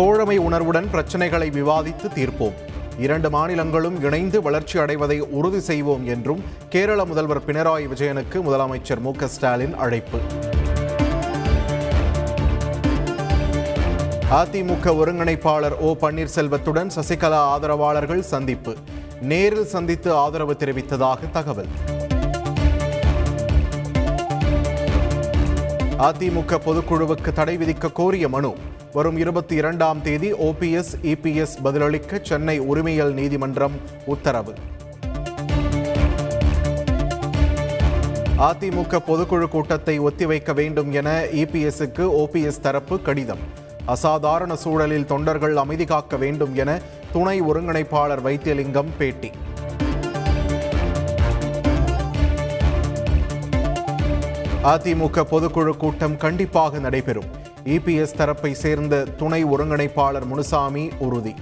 தோழமை உணர்வுடன் பிரச்சனைகளை விவாதித்து தீர்ப்போம். இரண்டு மாநிலங்களும் இணைந்து வளர்ச்சி அடைவதை உறுதி செய்வோம் என்றும் கேரள முதல்வர் பினராயி விஜயனுக்கு முதலமைச்சர் மு ஸ்டாலின் அழைப்பு. அதிமுக ஒருங்கிணைப்பாளர் ஓ பன்னீர்செல்வத்துடன் சசிகலா ஆதரவாளர்கள் சந்திப்பு. நேரில் சந்தித்து ஆதரவு தெரிவித்ததாக தகவல். அதிமுக பொதுக்குழுவுக்கு தடை விதிக்க கோரிய மனு. வரும் இருபத்தி இரண்டாம் தேதி ஓபிஎஸ் இபிஎஸ் பதிலளிக்க சென்னை உரிமையல் நீதிமன்றம் உத்தரவு. அதிமுக பொதுக்குழு கூட்டத்தை ஒத்திவைக்க வேண்டும் என இபிஎஸ்க்கு ஓபிஎஸ் தரப்பு கடிதம். அசாதாரண சூழலில் தொண்டர்கள் அமைதி காக்க வேண்டும் என துணை ஒருங்கிணைப்பாளர் வைத்தியலிங்கம் பேட்டி. அதிமுக பொதுக்குழு கூட்டம் கண்டிப்பாக நடைபெறும். இபிஎஸ் தரப்பை சேர்ந்த துணை ஒருங்கிணைப்பாளர் முனுசாமி உறுதி.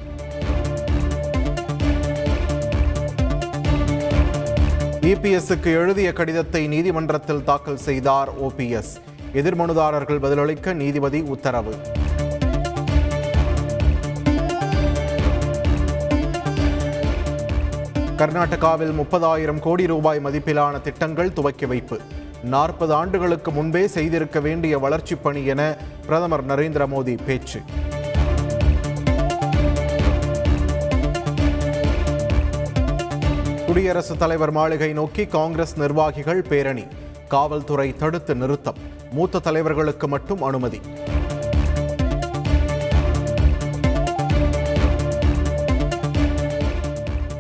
இபிஎஸ்க்கு எழுதிய கடிதத்தை நீதிமன்றத்தில் தாக்கல் செய்தார் ஓபிஎஸ் எதிர்மனுதாரர்கள் பதிலளிக்க நீதிபதி உத்தரவு. கர்நாடகாவில் முப்பதாயிரம் கோடி ரூபாய் மதிப்பிலான திட்டங்கள் துவக்கி வைப்பு. நாற்பது ஆண்டுகளுக்கு முன்பே செய்திருக்க வேண்டிய வளர்ச்சிப் பணி என பிரதமர் நரேந்திர மோடி பேச்சு. குடியரசுத் தலைவர் மாளிகை நோக்கி காங்கிரஸ் நிர்வாகிகள் பேரணி. காவல்துறை தடுத்து நிறுத்தம். மூத்த தலைவர்களுக்கு மட்டும் அனுமதி.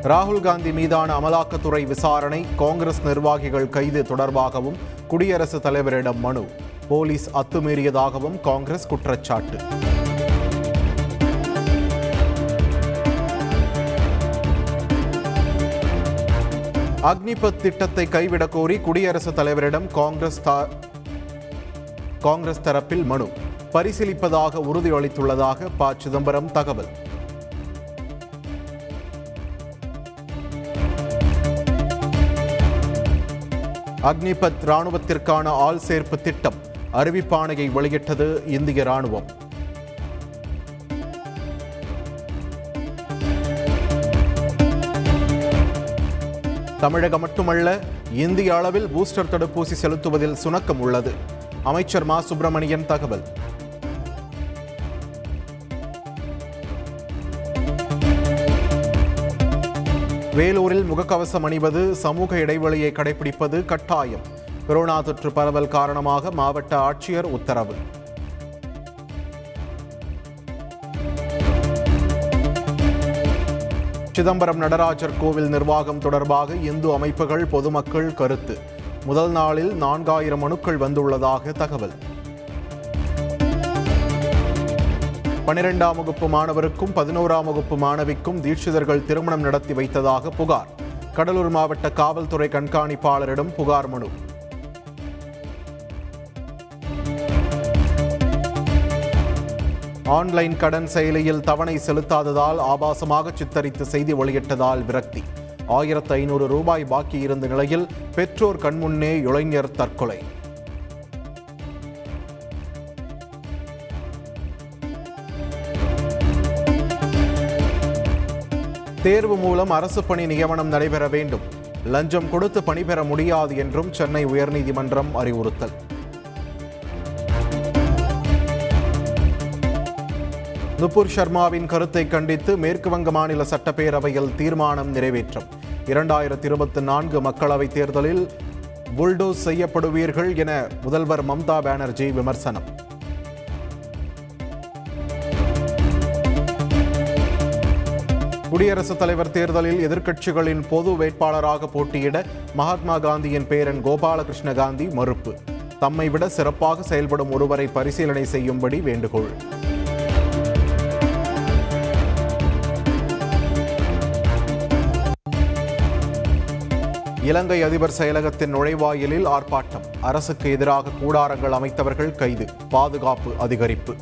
ராகுல் காந்தி மீதான அமலாக்கத்துறை விசாரணை காங்கிரஸ் நிர்வாகிகள் கைது தொடர்பாகவும் குடியரசுத் தலைவரிடம் மனு. போலீஸ் அத்துமீறியதாகவும் காங்கிரஸ் குற்றச்சாட்டு. அக்னிபத் திட்டத்தை கைவிடக் கோரி குடியரசுத் தலைவரிடம் காங்கிரஸ் காங்கிரஸ் தரப்பில் மனு. பரிசீலிப்பதாக உறுதியளித்துள்ளதாக ப சிதம்பரம் தகவல். அக்னிபத் ராணுவத்திற்கான ஆள் சேர்ப்பு திட்டம் அறிவிப்பாணையை வெளியிட்டது இந்திய ராணுவம் தமிழகம் மட்டுமல்ல இந்திய அளவில் பூஸ்டர் தடுப்பூசி செலுத்துவதில் சுணக்கம் உள்ளது. அமைச்சர் மா. சுப்பிரமணியன் தகவல். வேலூரில் முகக்கவசம் அணிவது சமூக இடைவெளியை கடைபிடிப்பது கட்டாயம். கொரோனா தொற்று பரவல் காரணமாக மாவட்ட ஆட்சியர் உத்தரவு. சிதம்பரம் நடராஜர் கோவில் நிர்வாகம் தொடர்பாக இந்து அமைப்புகள் பொதுமக்கள் கருத்து. முதல் நாளில் நான்காயிரம் மனுக்கள் வந்துள்ளதாக தகவல். பனிரெண்டாம் வகுப்பு மாணவருக்கும் பதினோராம் வகுப்பு மாணவிக்கும் தீட்சிதர்கள் திருமணம் நடத்தி வைத்ததாக புகார். கடலூர் மாவட்ட காவல்துறை கண்காணிப்பாளரிடம் புகார் மனு. ஆன்லைன் கடன் செயலியில் தவணை செலுத்தாததால் ஆபாசமாக சித்தரித்து செய்தி வெளியிட்டதால் விரக்தி. ஆயிரத்து ஐநூறு ரூபாய் பாக்கி இருந்த நிலையில் பெற்றோர் கண்முன்னே இளைஞர் தற்கொலை. தேர்வு மூலம் அரசு பணி நியமனம் நடைபெற வேண்டும். லஞ்சம் கொடுத்து பணிபெற முடியாது என்றும் சென்னை உயர்நீதிமன்றம் அறிவுறுத்தல். நுபுர் சர்மாவின் கருத்தை கண்டித்து மேற்கு வங்க மாநில சட்டப்பேரவையில் தீர்மானம் நிறைவேற்றம். இரண்டாயிரத்தி இருபத்தி நான்கு மக்களவைத் தேர்தலில் புல்டோஸ் செய்யப்படுவீர்கள் என முதல்வர் மம்தா பானர்ஜி விமர்சனம். குடியரசுத் தலைவர் தேர்தலில் எதிர்க்கட்சிகளின் பொது வேட்பாளராக போட்டியிட மகாத்மா காந்தியின் பேரன் கோபாலகிருஷ்ண காந்தி மறுப்பு. தம்மை விட சிறப்பாக செயல்படும் ஒருவரை பரிசீலனை செய்யும்படி வேண்டுகோள். இலங்கை அதிபர் செயலகத்தின் நுழைவாயிலில் ஆர்ப்பாட்டம். அரசுக்கு எதிராக கூடாரங்கள் அமைத்தவர்கள் கைது. பாதுகாப்பு அதிகரிப்பு.